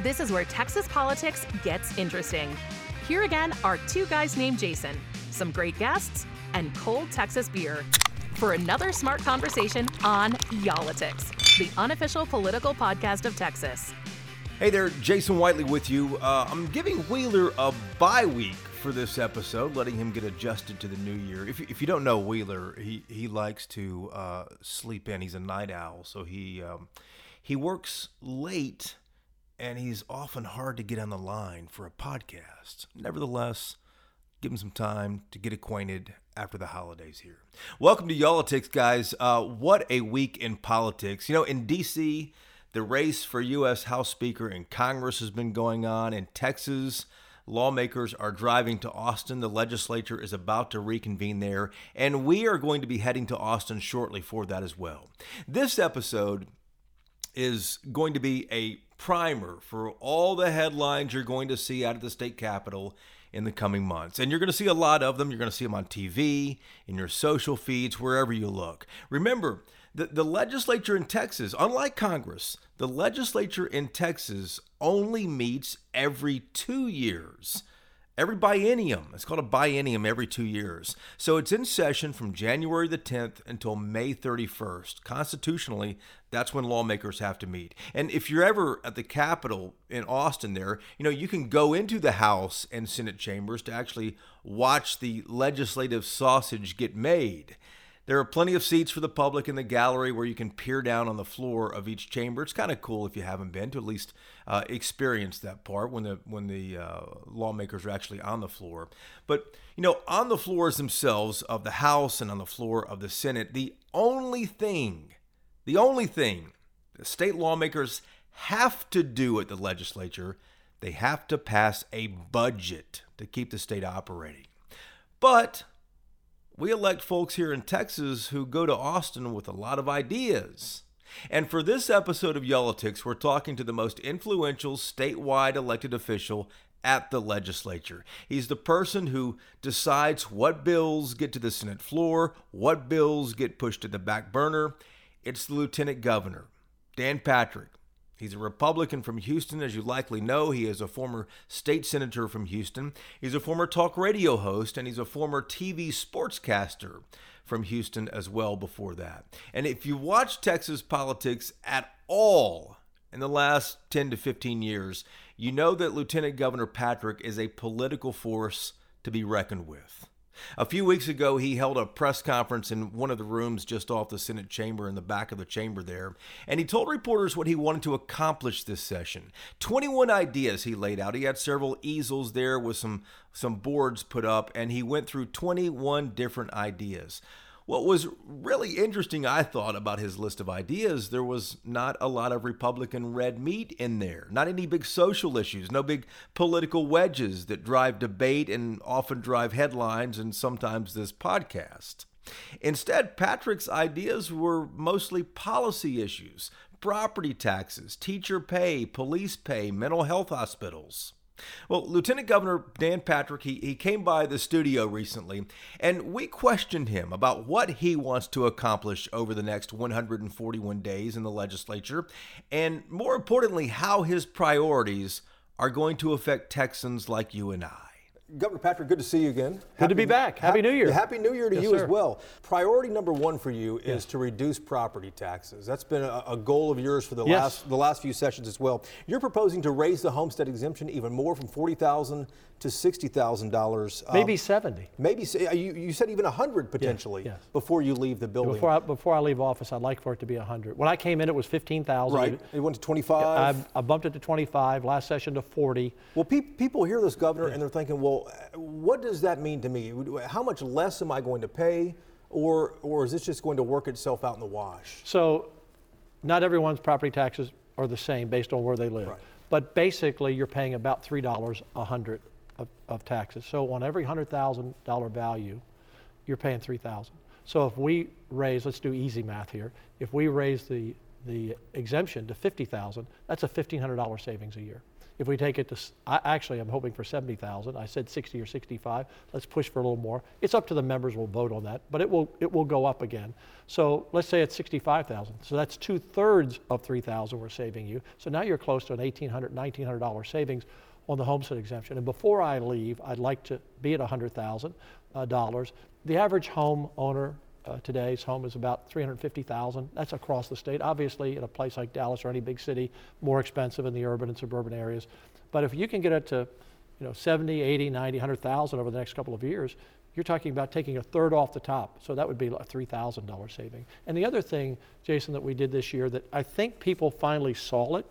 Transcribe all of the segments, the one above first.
This is where Texas politics gets interesting. Here again are two guys named Jason, some great guests, and cold Texas beer for another smart conversation on Y'all-itics, the unofficial political podcast of Texas. Hey there, Jason Whiteley with you. Uh, I'm giving Wheeler a bye week for this episode, letting him get adjusted to the new year. If, if you don't know Wheeler, he, he likes to uh, sleep in. He's a night owl, so he um, he works late, and he's often hard to get on the line for a podcast. Nevertheless, give him some time to get acquainted after the holidays here. Welcome to Y'all-itics, guys. Uh, what a week in politics. You know, in D.C., the race for U.S. House Speaker in Congress has been going on. In Texas, Lawmakers are driving to Austin. The legislature is about to reconvene there, and we are going to be heading to Austin shortly for that as well. This episode is going to be a primer for all the headlines you're going to see out of the state capitol in the coming months. And you're going to see a lot of them. You're going to see them on TV, in your social feeds, wherever you look. Remember, the, the legislature in Texas, unlike Congress, the legislature in Texas only meets every two years. Every biennium. It's called a biennium every two years. So it's in session from January the 10th until May 31st. Constitutionally, that's when lawmakers have to meet. And if you're ever at the Capitol in Austin there, you know, you can go into the House and Senate chambers to actually watch the legislative sausage get made. There are plenty of seats for the public in the gallery where you can peer down on the floor of each chamber. It's kind of cool if you haven't been to at least uh, experience that part when the when the uh, lawmakers are actually on the floor. But you know, on the floors themselves of the House and on the floor of the Senate, the only thing, the only thing, the state lawmakers have to do at the legislature, they have to pass a budget to keep the state operating. But we elect folks here in Texas who go to Austin with a lot of ideas. And for this episode of Y'all-itics, we're talking to the most influential statewide elected official at the legislature. He's the person who decides what bills get to the Senate floor, what bills get pushed to the back burner. It's the lieutenant governor, Dan Patrick. He's a Republican from Houston, as you likely know. He is a former state senator from Houston. He's a former talk radio host, and he's a former TV sportscaster from Houston as well before that. And if you watch Texas politics at all in the last 10 to 15 years, you know that Lieutenant Governor Patrick is a political force to be reckoned with. A few weeks ago, he held a press conference in one of the rooms just off the Senate chamber in the back of the chamber there, and he told reporters what he wanted to accomplish this session. 21 ideas he laid out. He had several easels there with some some boards put up, and he went through 21 different ideas. What was really interesting, I thought, about his list of ideas, there was not a lot of Republican red meat in there. Not any big social issues, no big political wedges that drive debate and often drive headlines and sometimes this podcast. Instead, Patrick's ideas were mostly policy issues property taxes, teacher pay, police pay, mental health hospitals. Well, Lieutenant Governor Dan Patrick, he, he came by the studio recently, and we questioned him about what he wants to accomplish over the next 141 days in the legislature, and more importantly, how his priorities are going to affect Texans like you and I. Governor Patrick, good to see you again. Good happy, to be back. Happy, New Year. Happy New Year to yes, you sir. as well. Priority number one for you is yes. to reduce property taxes. That's been a, a goal of yours for the yes. last the last few sessions as well. You're proposing to raise the homestead exemption even more from forty thousand to sixty thousand dollars. Maybe um, seventy. Maybe uh, you, you said even a hundred potentially yes, before you leave the building. Before I, before I leave office, I'd like for it to be a hundred. When I came in, it was fifteen thousand. Right. It went to twenty five. I, I, bumped it to twenty five. Last session to forty. Well, pe- people hear this, Governor, and they're thinking, well, what does that mean to me? How much less am I going to pay, or or is this just going to work itself out in the wash? So, not everyone's property taxes are the same based on where they live. Right. But basically, you're paying about three dollars a hundred of, of taxes. So on every hundred thousand dollar value, you're paying three thousand. So if we raise, let's do easy math here. If we raise the the exemption to fifty thousand, that's a fifteen hundred dollar savings a year. If we take it to, I, actually, I'm hoping for 70,000. I said 60 or 65. Let's push for a little more. It's up to the members. We'll vote on that, but it will it will go up again. So let's say it's 65,000. So that's two thirds of 3,000 we're saving you. So now you're close to an 1,800, 1,900 dollar savings on the homestead exemption. And before I leave, I'd like to be at 100,000 uh, dollars. The average home owner uh, today's home is about 350,000. That's across the state. Obviously, in a place like Dallas or any big city, more expensive in the urban and suburban areas. But if you can get it to, you know, 70, 80, 90, 100,000 over the next couple of years, you're talking about taking a third off the top. So that would be a $3,000 saving. And the other thing, Jason, that we did this year that I think people finally saw it,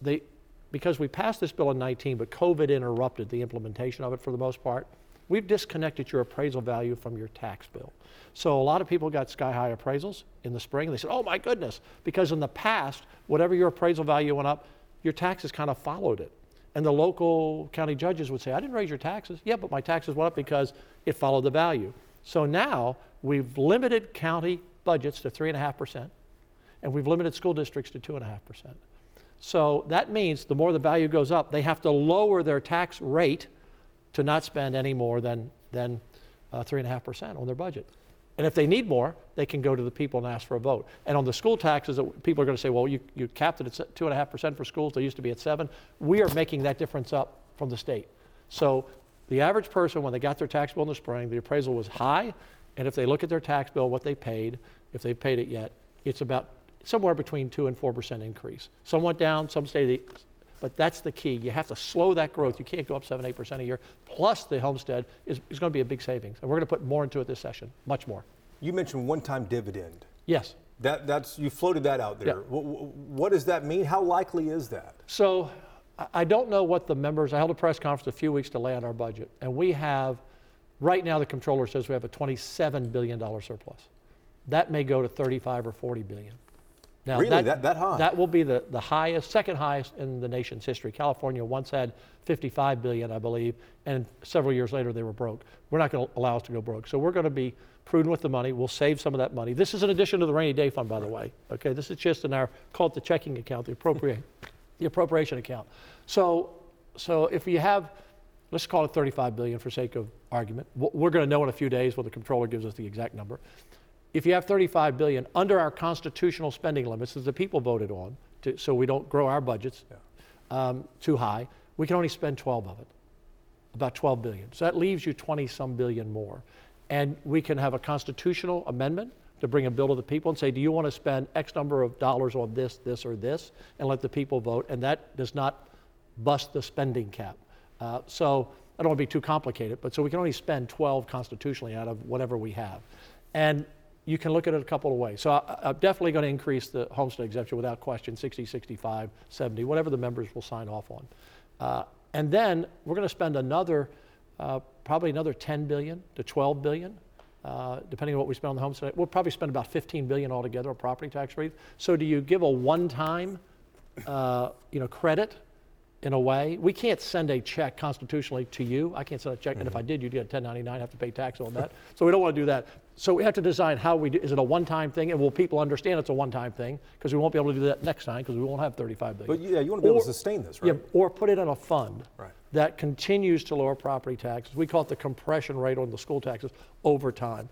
they, because we passed this bill in 19, but COVID interrupted the implementation of it for the most part. We've disconnected your appraisal value from your tax bill. So a lot of people got sky high appraisals in the spring. And they said, oh my goodness, because in the past, whatever your appraisal value went up, your taxes kind of followed it. And the local county judges would say, I didn't raise your taxes. Yeah, but my taxes went up because it followed the value. So now we've limited county budgets to 3.5%, and we've limited school districts to 2.5%. So that means the more the value goes up, they have to lower their tax rate to not spend any more than, than uh, 3.5% on their budget. And if they need more, they can go to the people and ask for a vote. And on the school taxes, uh, people are going to say, well, you, you capped it at 2.5% for schools. They used to be at 7 We are making that difference up from the state. So the average person, when they got their tax bill in the spring, the appraisal was high. And if they look at their tax bill, what they paid, if they've paid it yet, it's about somewhere between 2 and 4% increase. Some went down, some stayed, but that's the key. You have to slow that growth. You can't go up 7 8% a year. Plus, the homestead is, is going to be a big savings. And we're going to put more into it this session, much more. You mentioned one-time dividend. Yes. That, that's, you floated that out there. Yeah. Wh- wh- what does that mean? How likely is that? So I- I don't know what the members, I held a press conference a few weeks to lay out our budget. And we have, right now, the controller says we have a $27 billion surplus. That may go to 35 or 40 billion. Now, Really? That- that high? That will be the, the highest, second highest in the nation's history. California once had 55 billion, I believe, and several years later they were broke. We're not going to allow us to go broke. So we're going to be prudent with the money. We'll save some of that money. This is an addition to the rainy day fund, by the way. Okay, this is just in our, call it the checking account, the appropriate, the appropriation account. So, so if you have, let's call it 35 billion for sake of argument. We're going to know in a few days when the controller gives us the exact number. If you have 35 billion under our constitutional spending limits that the people voted on, to, so we don't grow our budgets um, too high, we can only spend 12 of it, about 12 billion. So that leaves you 20 some billion more. And we can have a constitutional amendment to bring a bill to the people and say, do you want to spend X number of dollars on this, this, or this, and let the people vote. And that does not bust the spending cap. Uh, so I don't want to be too complicated, but so we can only spend 12 constitutionally out of whatever we have. And you can look at it a couple of ways. So I, I'm definitely going to increase the homestead exemption without question 60, 65, 70, whatever the members will sign off on. Uh, and then we're going to spend another, uh, probably another 10 billion to 12 billion, uh, depending on what we spend on the homestead. We'll probably spend about 15 billion altogether on property tax relief. So do you give a one-time, uh, you know, credit in a way. We can't send a check constitutionally to you. I can't send a check, and if mm-hmm. I did, you'd get a 1099, have to pay tax on that. So we don't want to do that. So we have to design how we do. Is it a one-time thing, and will people understand it's a one-time thing? Because we won't be able to do that next time because we won't have 35 billion. But yeah, you want to be able to sustain this, Yeah, right? or put it in a fund Right. that continues to lower property taxes. We call it the compression rate on the school taxes over time.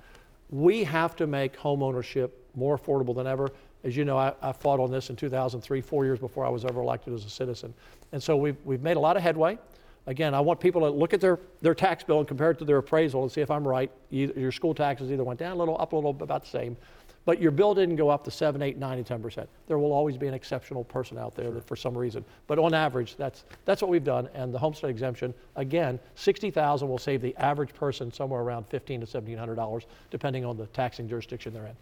We have to make home ownership more affordable than ever. As you know, I, I fought on this in 2003, four years before I was ever elected as a citizen. And so we've, we've made a lot of headway. Again, I want people to look at their, their tax bill and compare it to their appraisal and see if I'm right. Either, your school taxes either went down a little, up a little, about the same. But your bill didn't go up to 7, 8, 9, and 10%. There will always be an exceptional person out there that for some reason. But on average, that's, that's what we've done. And the homestead exemption, again, 60000 will save the average person somewhere around $1,500 to $1,700, depending on the taxing jurisdiction they're in.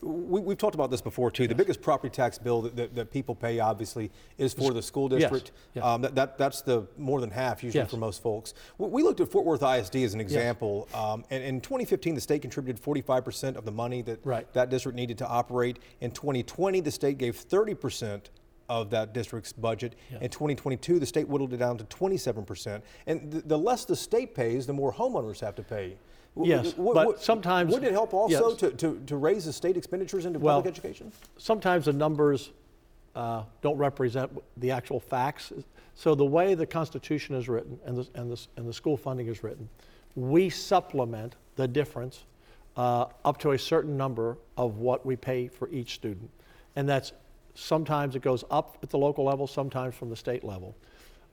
We, we've talked about this before too. The biggest property tax bill that, that, that people pay, obviously, is for the school Yes, district. yeah. Um, that, that, that's the more than half usually Yes. for most folks. We, we looked at Fort Worth ISD as an example. Um, and in 2015, the state contributed 45% of the money that Right. that district needed to operate. In 2020, the state gave 30% of that district's budget. Yeah. In 2022, the state whittled it down to 27%. And the, the less the state pays, the more homeowners have to pay. Yes, w- but sometimes- Wouldn't it help also yes. to, to, to raise the state expenditures into Well, public education? sometimes the numbers uh, don't represent the actual facts. So the way the Constitution is written and the, and the, and the school funding is written, we supplement the difference uh, up to a certain number of what we pay for each student. And that's sometimes it goes up at the local level, sometimes from the state level.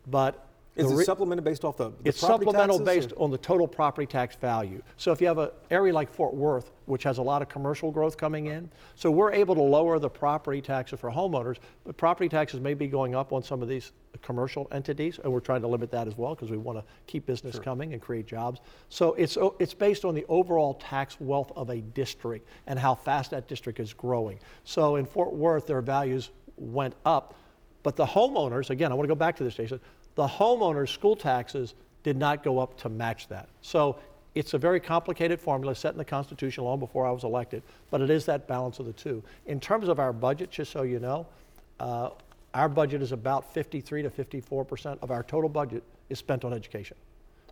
But Is the it supplemented based off the, the it's supplemental based or- on the total property tax value. So if you have an area like Fort Worth, which has a lot of commercial growth coming in, so we're able to lower the property taxes for homeowners, but property taxes may be going up on some of these commercial entities, and we're trying to limit that as well because we want to keep business coming and create jobs. So it's, oh, it's based on the overall tax wealth of a district and how fast that district is growing. So in Fort Worth, their values went up, but the homeowners, again, I want to go back to this, Jason, the homeowners' school taxes did not go up to match that. So it's a very complicated formula set in the Constitution long before I was elected, but it is that balance of the two. In terms of our budget, just so you know, uh, our budget is about 53 to 54 percent of our total budget is spent on education,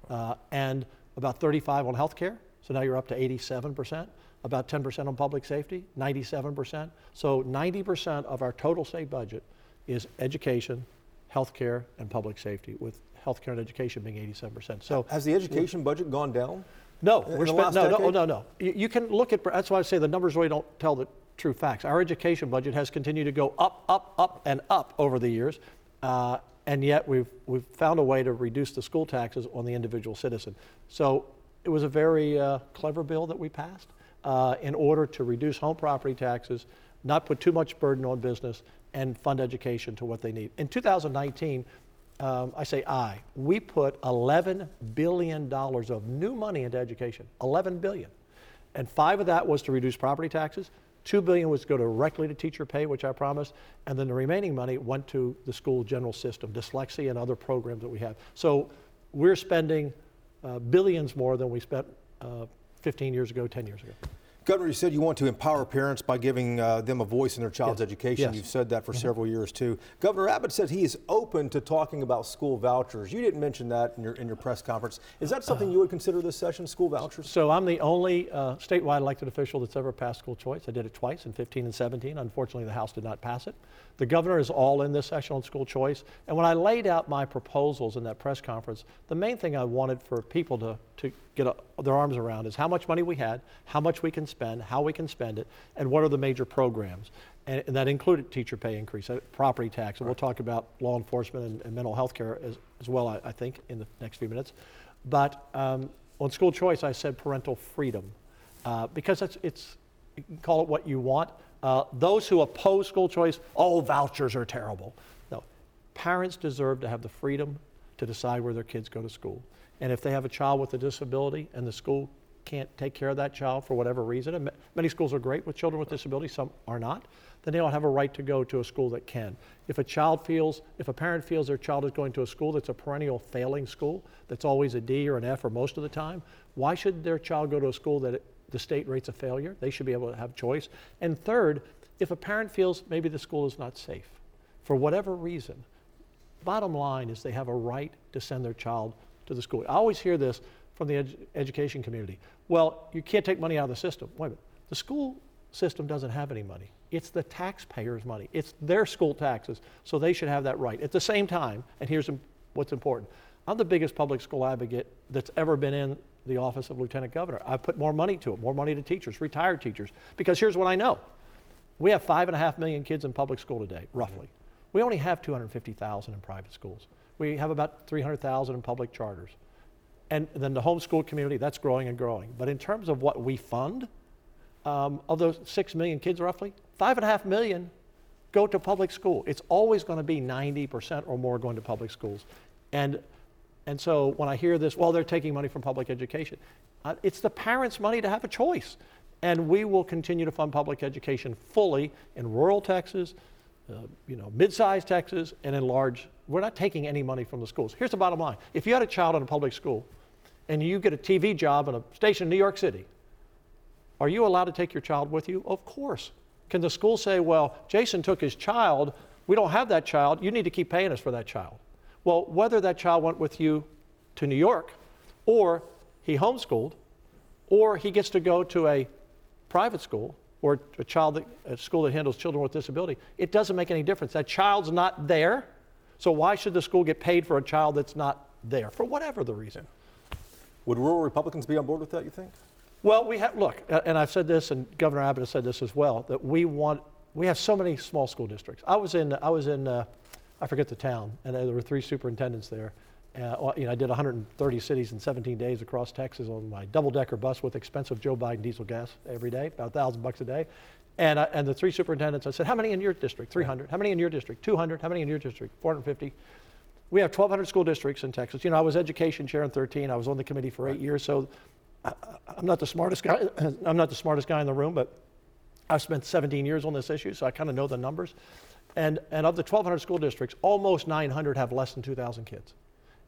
uh, and about 35 on healthcare. So now you're up to 87 percent. About 10 percent on public safety, 97 percent. So 90 percent of our total state budget is education, healthcare, and public safety, with healthcare and education being 87 percent. So Has the education budget gone down? no, we're spent, no, no, no, no. You, you can look at, that's why I say the numbers really don't tell the true facts. Our education budget has continued to go up, up, up, and up over the years. Uh, and yet we've, we've found a way to reduce the school taxes on the individual citizen. So it was a very uh, clever bill that we passed uh, in order to reduce home property taxes, not put too much burden on business, and fund education to what they need. In 2019, um, I say I, we put $11 billion of new money into education, 11 billion. And five of that was to reduce property taxes. Two billion was to go directly to teacher pay, which I promised, and then the remaining money went to the school general system, dyslexia and other programs that we have. So we're spending uh, billions more than we spent uh, 15 years ago, 10 years ago. Governor, you said you want to empower parents by giving uh, them a voice in their child's Yes. education. Yes. Mm-hmm. You've said that for several years too. Governor Abbott said he is open to talking about school vouchers. You didn't mention that in your in your press conference. Is that something you would consider this session, school vouchers? So I'm the only uh, statewide elected official that's ever passed school choice. I did it twice in 15 and 17. Unfortunately, the House did not pass it. The governor is all in this session on school choice. And when I laid out my proposals in that press conference, the main thing I wanted for people to, to get a, their arms around is how much money we had, how much we can spend, how we can spend it, and what are the major programs. And, and that included teacher pay increase, uh, property tax, and we'll talk about law enforcement and, and mental health care as, as well, I, I think, in the next few minutes. But um, on school choice, I said parental freedom uh, because it's, it's, you can call it what you want. Uh, those who oppose school choice, oh, vouchers are terrible. No, parents deserve to have the freedom to decide where their kids go to school. And if they have a child with a disability and the school can't take care of that child for whatever reason, and many schools are great with children with disabilities, some are not, then they don't have a right to go to a school that can. If a child feels, if a parent feels their child is going to a school that's a perennial failing school, that's always a D or an F or most of the time, why should their child go to a school that the state rates a failure? They should be able to have choice. And third, if a parent feels maybe the school is not safe, for whatever reason, bottom line is they have a right to send their child to the school. I always hear this from the edu- education community. Well, you can't take money out of the system. Wait a minute. The school system doesn't have any money. It's the taxpayers' money. It's their school taxes, so they should have that right. At the same time, and here's what's important. I'm the biggest public school advocate that's ever been in the office of lieutenant governor. I've put more money to it, more money to teachers, retired teachers, because here's what I know. We have five and a half million kids in public school today, roughly. We only have 250,000 in private schools. We have about 300,000 in public charters. And then the homeschool community, that's growing and growing. But in terms of what we fund, um, of those 6 million kids roughly, 5.5 million go to public school. It's always going to be 90% or more going to public schools. And, and so when I hear this, well, they're taking money from public education, uh, it's the parents' money to have a choice. And we will continue to fund public education fully in rural Texas, uh, you know, mid-sized Texas, and in large. We're not taking any money from the schools. Here's the bottom line: if you had a child in a public school, and you get a TV job in a station in New York City, are you allowed to take your child with you? Of course. Can the school say, well, Jason took his child, we don't have that child, you need to keep paying us for that child? Well, whether that child went with you to New York, or he homeschooled, or he gets to go to a private school or a child that, a school that handles children with disability, it doesn't make any difference. That child's not there, So why should the school get paid for a child that's not there, for whatever the reason? Would rural Republicans be on board with that, you think? Well, we have, look, and I've said this, and Governor Abbott has said this as well, that we want, we have so many small school districts. I was in, I was in, uh, I forget the town, and there were three superintendents there. Uh, you know, I did 130 cities in 17 days across Texas on my double-decker bus with expensive Joe Biden diesel gas every day, about a thousand bucks a day. And, uh, and the three superintendents, I said, how many in your district? 300. How many in your district? 200. How many in your district? 450. We have 1,200 school districts in Texas. You know, I was education chair in 13. I was on the committee for eight years, so I, I'm not the smartest guy. I'm not the smartest guy in the room, but I've spent 17 years on this issue, so I kind of know the numbers. And, and of the 1,200 school districts, almost 900 have less than 2,000 kids.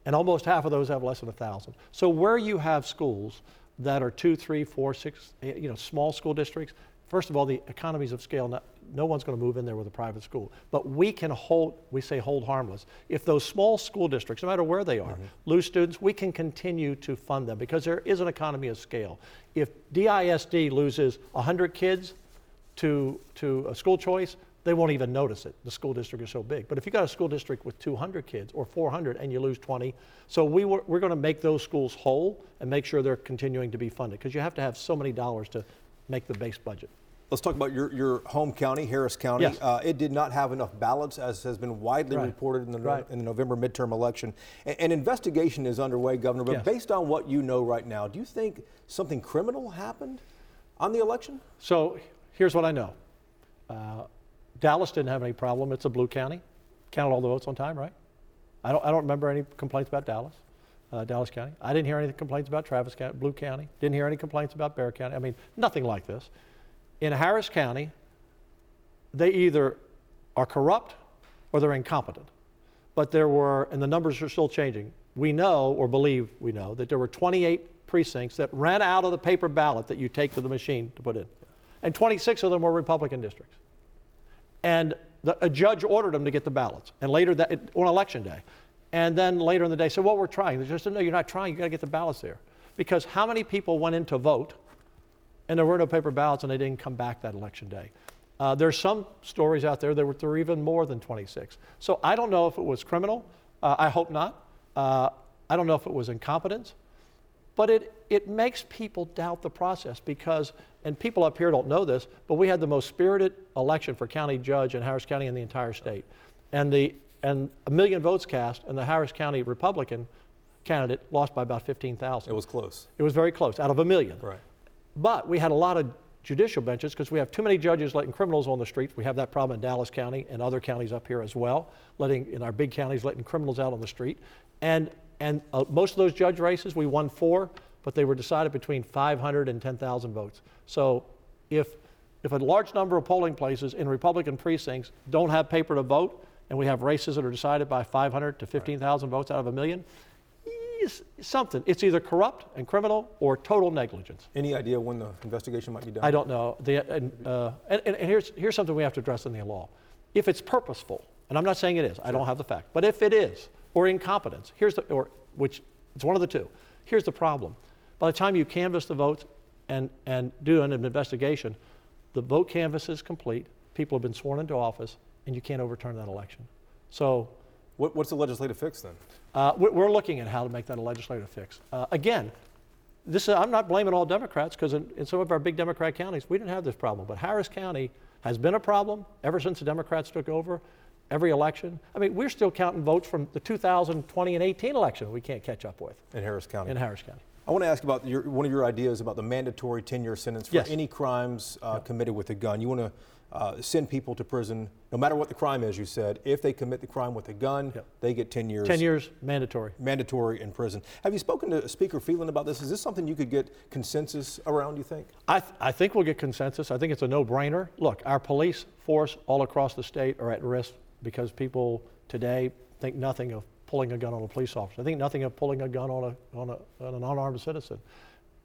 And almost half of those have less than 1,000. So where you have schools that are two, three, four, six, eh, you know, small school districts, first of all, the economies of scale, no, no one's going to move in there with a private school. But we can hold, we say hold harmless. If those small school districts, no matter where they are, mm-hmm. lose students, we can continue to fund them because there is an economy of scale. If DISD loses 100 kids to, to a school choice, they won't even notice it. The school district is so big. But if you got a school district with 200 kids or 400 and you lose 20, so we were, we're going to make those schools whole and make sure they're continuing to be funded because you have to have so many dollars to make the base budget. Let's talk about your, your home county, Harris County. Yes. Uh, it did not have enough ballots, as has been widely right. reported in the, right. in the November midterm election. A- an investigation is underway, Governor, but yes. based on what you know right now, do you think something criminal happened on the election? So here's what I know uh, Dallas didn't have any problem. It's a blue county. Counted all the votes on time, right? I don't, I don't remember any complaints about Dallas, uh, Dallas County. I didn't hear any complaints about Travis County, Blue County. Didn't hear any complaints about Bexar County. I mean, nothing like this. In Harris County, they either are corrupt or they're incompetent. But there were, and the numbers are still changing. We know, or believe we know, that there were 28 precincts that ran out of the paper ballot that you take to the machine to put in. And 26 of them were Republican districts. And the, a judge ordered them to get the ballots. And later that, on election day. And then later in the day said, well, we're trying. They just said, no, you're not trying. You got to get the ballots there. Because how many people went in to vote and there were no paper ballots and they didn't come back that election day? Uh, there's some stories out there that were, there were even more than 26. So I don't know if it was criminal. Uh, I hope not. Uh, I don't know if it was incompetence. But it, it makes people doubt the process because, and people up here don't know this, but we had the most spirited election for county judge in Harris County in the entire state. And, the, and a million votes cast, and the Harris County Republican candidate lost by about 15,000. It was close. It was very close, out of a million. Right. But we had a lot of judicial benches because we have too many judges letting criminals on the streets. We have that problem in Dallas County and other counties up here as well, letting in our big counties letting criminals out on the street. And and uh, most of those judge races, we won four, but they were decided between 500 and 10,000 votes. So if, if a large number of polling places in Republican precincts don't have paper to vote, and we have races that are decided by 500 to 15,000 votes out of a million, it's something. It's either corrupt and criminal or total negligence. Any idea when the investigation might be done? I don't know. The, and, uh, and, and, here's, here's something we have to address in the law. If it's purposeful, and I'm not saying it is, I don't have the fact, but if it is, or incompetence. Here's the, or which it's one of the two. Here's the problem. By the time you canvass the votes and, and do an investigation, the vote canvass is complete, people have been sworn into office, and you can't overturn that election. So, what, what's the legislative fix then? Uh, we're looking at how to make that a legislative fix. Uh, again, this is, I'm not blaming all Democrats because in, in, some of our big Democrat counties, we didn't have this problem. But Harris County has been a problem ever since the Democrats took over every election. I mean, we're still counting votes from the 2020 and 18 election we can't catch up with. In Harris County. In Harris County. I want to ask about your, one of your ideas about the mandatory 10 year sentence for yes. any crimes uh, yep. committed with a gun. You want to uh, send people to prison, no matter what the crime is, you said. If they commit the crime with a gun, yep. they get 10 years. 10 years mandatory. Mandatory in prison. Have you spoken to Speaker Phelan about this? Is this something you could get consensus around, you think? I, th- I think we'll get consensus. I think it's a no brainer. Look, our police force all across the state are at risk because people today think nothing of pulling a gun on a police officer. They think nothing of pulling a gun on, a, on, a, on an unarmed citizen.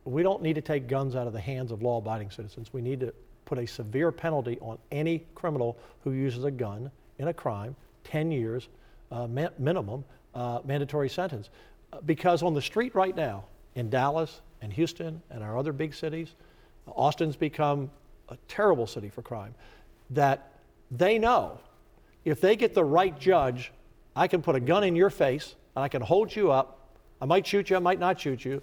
We don't need to take guns out of the hands of law abiding citizens. We need to put a severe penalty on any criminal who uses a gun in a crime 10 years uh, ma- minimum uh, mandatory sentence. Because on the street right now, in Dallas and Houston and our other big cities, Austin's become a terrible city for crime, that they know if they get the right judge I can put a gun in your face and I can hold you up. I might shoot you, I might not shoot you,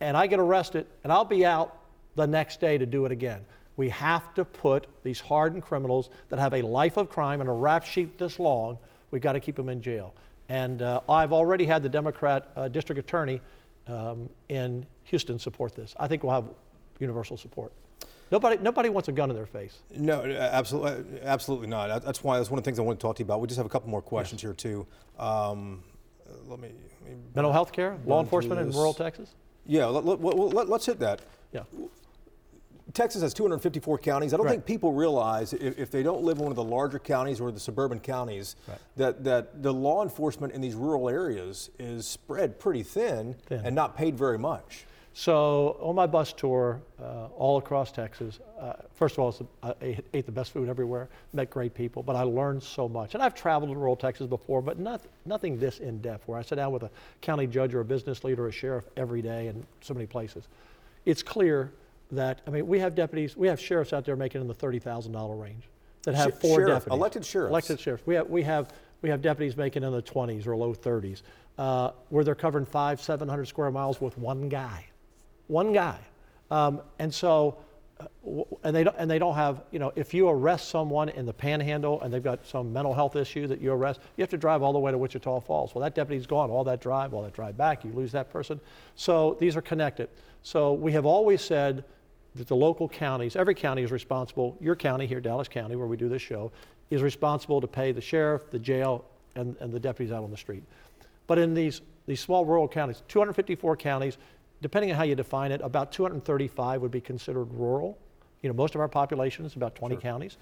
and I get arrested, and I'll be out the next day to do it again. We have to put these hardened criminals that have a life of crime and a rap sheet this long, we've got to keep them in jail. And uh, I've already had the Democrat uh, district attorney um, in Houston support this. I think we'll have universal support. Nobody, nobody wants a gun in their face. No, absolutely, absolutely not. That's why that's one of the things I want to talk to you about. We just have a couple more questions yes. here too. Um, let me, let me mental health care, law enforcement in rural Texas. Yeah, let, us let, let, hit that. Yeah. Texas has 254 counties. I don't right. think people realize if, if, they don't live in one of the larger counties or the suburban counties right. that, that the law enforcement in these rural areas is spread pretty thin, thin. and not paid very much. So on my bus tour uh, all across Texas, uh, first of all, I ate the best food everywhere, met great people, but I learned so much. And I've traveled to rural Texas before, but not, nothing this in depth, where I sit down with a county judge or a business leader or a sheriff every day in so many places. It's clear that, I mean, we have deputies, we have sheriffs out there making in the $30,000 range that have Sh- four sheriff, deputies. Elected sheriffs. Elected sheriffs. We have, we have, we have deputies making in the 20s or low 30s, uh, where they're covering five, 700 square miles with one guy. One guy. Um, and so, and they don't, and they don't have, you know, if you arrest someone in the panhandle and they've got some mental health issue that you arrest, you have to drive all the way to Wichita Falls. Well, that deputy's gone, all that drive, all that drive back, you lose that person. So these are connected. So we have always said that the local counties, every county is responsible, your county here, Dallas County, where we do this show, is responsible to pay the sheriff, the jail, and, and the deputies out on the street. But in these, these small rural counties, 254 counties, depending on how you define it, about 235 would be considered rural. You know, most of our population is about 20 sure. counties.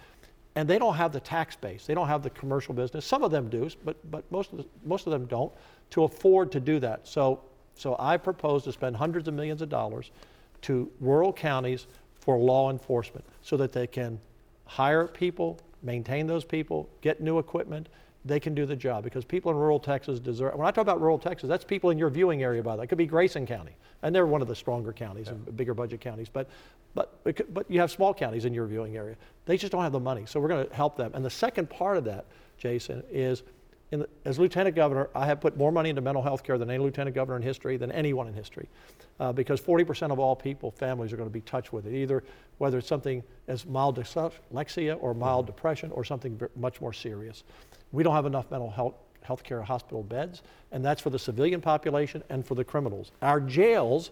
And they don't have the tax base. They don't have the commercial business. Some of them do, but, but most, of the, most of them don't, to afford to do that. So, so I propose to spend hundreds of millions of dollars to rural counties for law enforcement so that they can hire people, maintain those people, get new equipment. They can do the job because people in rural Texas deserve. When I talk about rural Texas, that's people in your viewing area, by the way. It could be Grayson County, and they're one of the stronger counties yeah. and bigger budget counties. But, but, but you have small counties in your viewing area. They just don't have the money. So we're going to help them. And the second part of that, Jason, is the, as lieutenant governor, I have put more money into mental health care than any lieutenant governor in history, than anyone in history. Uh, because 40% of all people, families, are going to be touched with it, either whether it's something as mild dyslexia or mild depression or something much more serious. We don't have enough mental health healthcare hospital beds, and that's for the civilian population and for the criminals. Our jails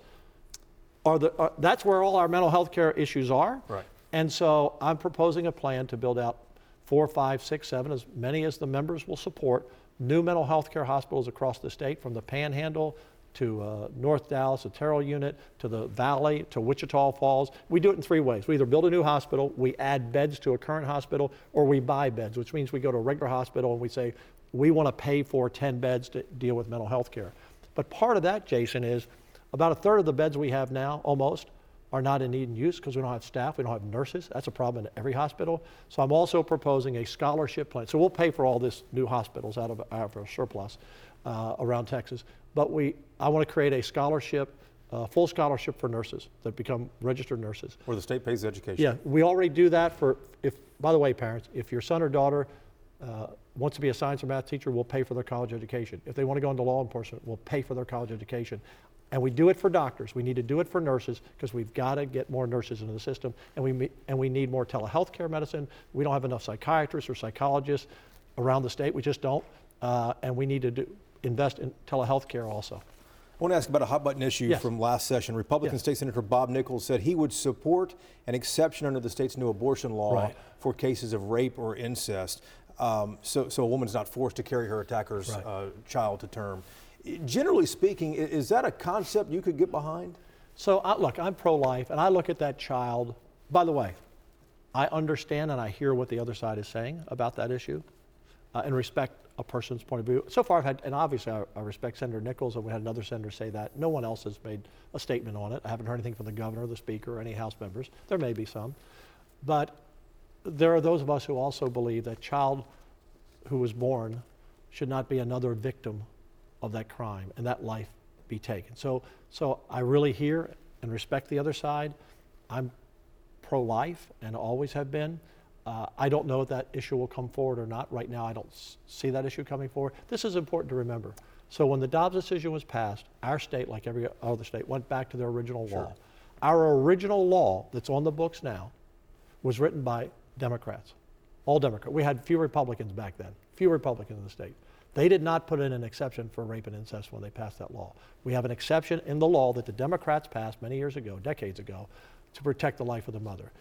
are the are, that's where all our mental health care issues are. Right. And so I'm proposing a plan to build out four, five, six, seven, as many as the members will support, new mental health care hospitals across the state, from the Panhandle to uh, North Dallas, the Terrell unit, to the Valley, to Wichita Falls. We do it in three ways. We either build a new hospital, we add beds to a current hospital, or we buy beds, which means we go to a regular hospital and we say, we want to pay for 10 beds to deal with mental health care. But part of that, Jason, is about a third of the beds we have now, almost, are not in need and use because we don't have staff, we don't have nurses. That's a problem in every hospital. So I'm also proposing a scholarship plan. So we'll pay for all this new hospitals out of, out of our surplus uh, around Texas. But we, I want to create a scholarship, uh, full scholarship for nurses that become registered nurses. Where the state pays the education. Yeah, we already do that for, if, by the way, parents, if your son or daughter uh, wants to be a science or math teacher, we'll pay for their college education. If they want to go into law enforcement, we'll pay for their college education. And we do it for doctors. We need to do it for nurses because we've got to get more nurses into the system. And we, and we need more telehealth care medicine. We don't have enough psychiatrists or psychologists around the state. We just don't. Uh, and we need to do, invest in telehealth care also. I want to ask about a hot button issue yes. from last session. Republican yes. State Senator Bob Nichols said he would support an exception under the state's new abortion law right. for cases of rape or incest. Um, so, so a woman's not forced to carry her attacker's right. uh, child to term. Generally speaking, is that a concept you could get behind? So, uh, look, I'm pro life, and I look at that child. By the way, I understand and I hear what the other side is saying about that issue uh, and respect a person's point of view. So far, I've had, and obviously I, I, respect Senator Nichols, and we had another senator say that. No one else has made a statement on it. I haven't heard anything from the governor, the speaker, or any House members. There may be some. But there are those of us who also believe that child who was born should not be another victim of that crime and that life be taken. So, so I really hear and respect the other side. I'm pro life and always have been. Uh, I don't know if that issue will come forward or not. Right now, I don't s- see that issue coming forward. This is important to remember. So when the Dobbs decision was passed, our state, like every other state, went back to their original law. Our original law that's on the books now was written by Democrats, all Democrats. We had few Republicans back then, few Republicans in the state. They did not put in an exception for rape and incest when they passed that law. We have an exception in the law that the Democrats passed many years ago, decades ago, to protect the life of the mother.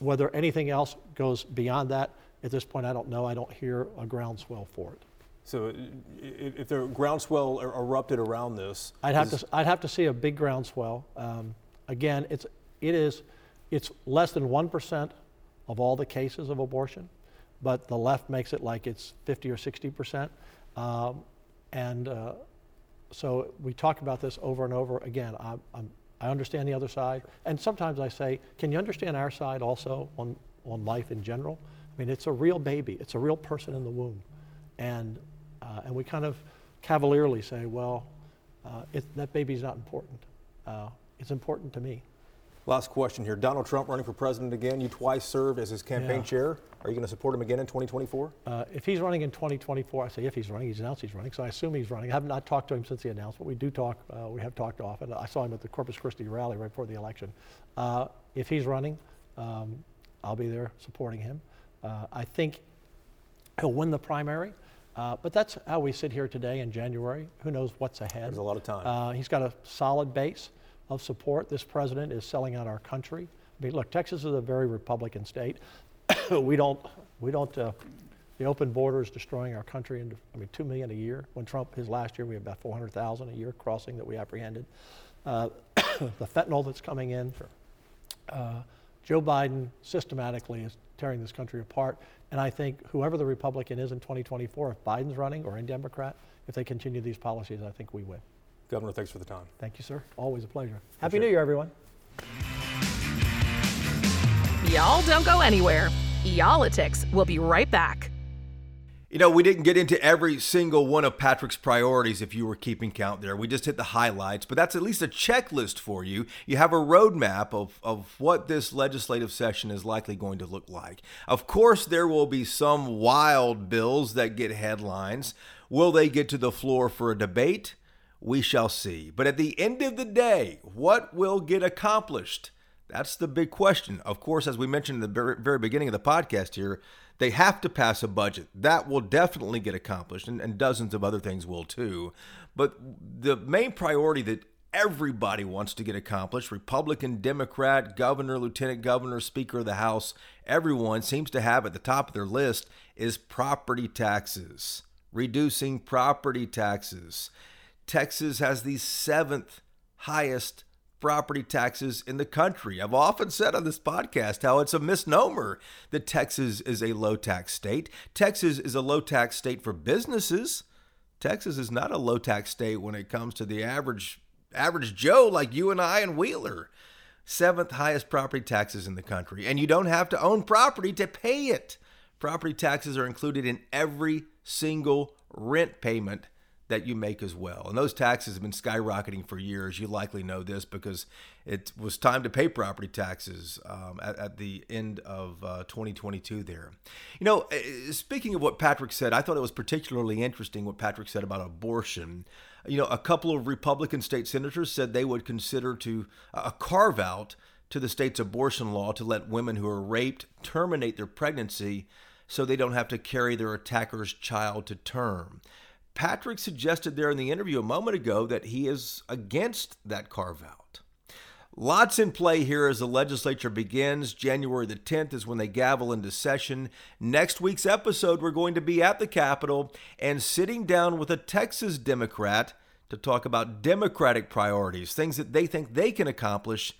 Whether anything else goes beyond that, at this point, I don't know. I don't hear a groundswell for it. So i- if there groundswell er- erupted around this, I'd have to, I'd have to see a big groundswell. Um, again, it's, it is, it's less than 1% of all the cases of abortion, but the left makes it like it's 50 or 60%. Um, and uh, so we talk about this over and over. Again, I, I'm, I understand the other side. And sometimes I say, can you understand our side also on, on life in general? I mean, it's a real baby, it's a real person in the womb. And, uh, and we kind of cavalierly say, well, uh, it, that baby's not important. Uh, it's important to me. Last question here. Donald Trump running for president again. You twice served as his campaign Yeah. chair. Are you going to support him again in 2024? Uh, if he's running in 2024, I say if he's running, he's announced he's running, so I assume he's running. I have not talked to him since the announcement. But we do talk, uh, we have talked often. I saw him at the Corpus Christi rally right before the election. Uh, if he's running, um, I'll be there supporting him. Uh, I think he'll win the primary, uh, but that's how we sit here today in January. Who knows what's ahead? There's a lot of time. Uh, he's got a solid base of support. This president is selling out our country. I mean, look, Texas is a very Republican state. we don't, we don't. Uh, the open border is destroying our country. Into, I mean, two million a year. When Trump his last year, we had about 400,000 a year crossing that we apprehended. Uh, the fentanyl that's coming in. Uh, Joe Biden systematically is tearing this country apart. And I think whoever the Republican is in 2024, if Biden's running or a Democrat, if they continue these policies, I think we win. Governor, thanks for the time. Thank you, sir. Always a pleasure. Happy Appreciate New. Year, everyone. Y'all don't go anywhere. Y'all-itics will be right back. You know, we didn't get into every single one of Patrick's priorities if you were keeping count there. We just hit the highlights, but that's at least a checklist for you. You have a roadmap of, of what this legislative session is likely going to look like. Of course, there will be some wild bills that get headlines. Will they get to the floor for a debate? We shall see. But at the end of the day, what will get accomplished? That's the big question. Of course, as we mentioned in the very, beginning of the podcast here, they have to pass a budget. That will definitely get accomplished, and, and dozens of other things will too. But the main priority that everybody wants to get accomplished Republican, Democrat, governor, lieutenant governor, speaker of the House everyone seems to have at the top of their list is property taxes, reducing property taxes. Texas has the seventh highest property taxes in the country. I've often said on this podcast how it's a misnomer that Texas is a low tax state. Texas is a low tax state for businesses. Texas is not a low tax state when it comes to the average average Joe like you and I and Wheeler. Seventh highest property taxes in the country, and you don't have to own property to pay it. Property taxes are included in every single rent payment that you make as well. And those taxes have been skyrocketing for years. You likely know this because it was time to pay property taxes um, at, at, the end of uh, 2022 there. You know, uh, speaking of what Patrick said, I thought it was particularly interesting what Patrick said about abortion. You know, a couple of Republican state senators said they would consider to a carve out to the state's abortion law to let women who are raped terminate their pregnancy so they don't have to carry their attacker's child to term. Patrick suggested there in the interview a moment ago that he is against that carve out. Lots in play here as the legislature begins. January the 10th is when they gavel into session. Next week's episode, we're going to be at the Capitol and sitting down with a Texas Democrat to talk about Democratic priorities, things that they think they can accomplish,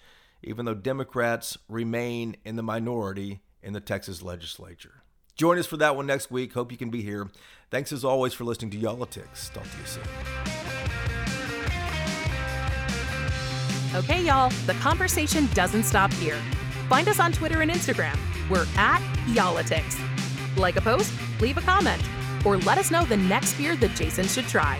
even though Democrats remain in the minority in the Texas legislature. Join us for that one next week. Hope you can be here. Thanks as always for listening to Y'all-itics. Talk to you soon. Okay, y'all, the conversation doesn't stop here. Find us on Twitter and Instagram. We're at Y'all-itics. Like a post, leave a comment, or let us know the next beer that Jason should try.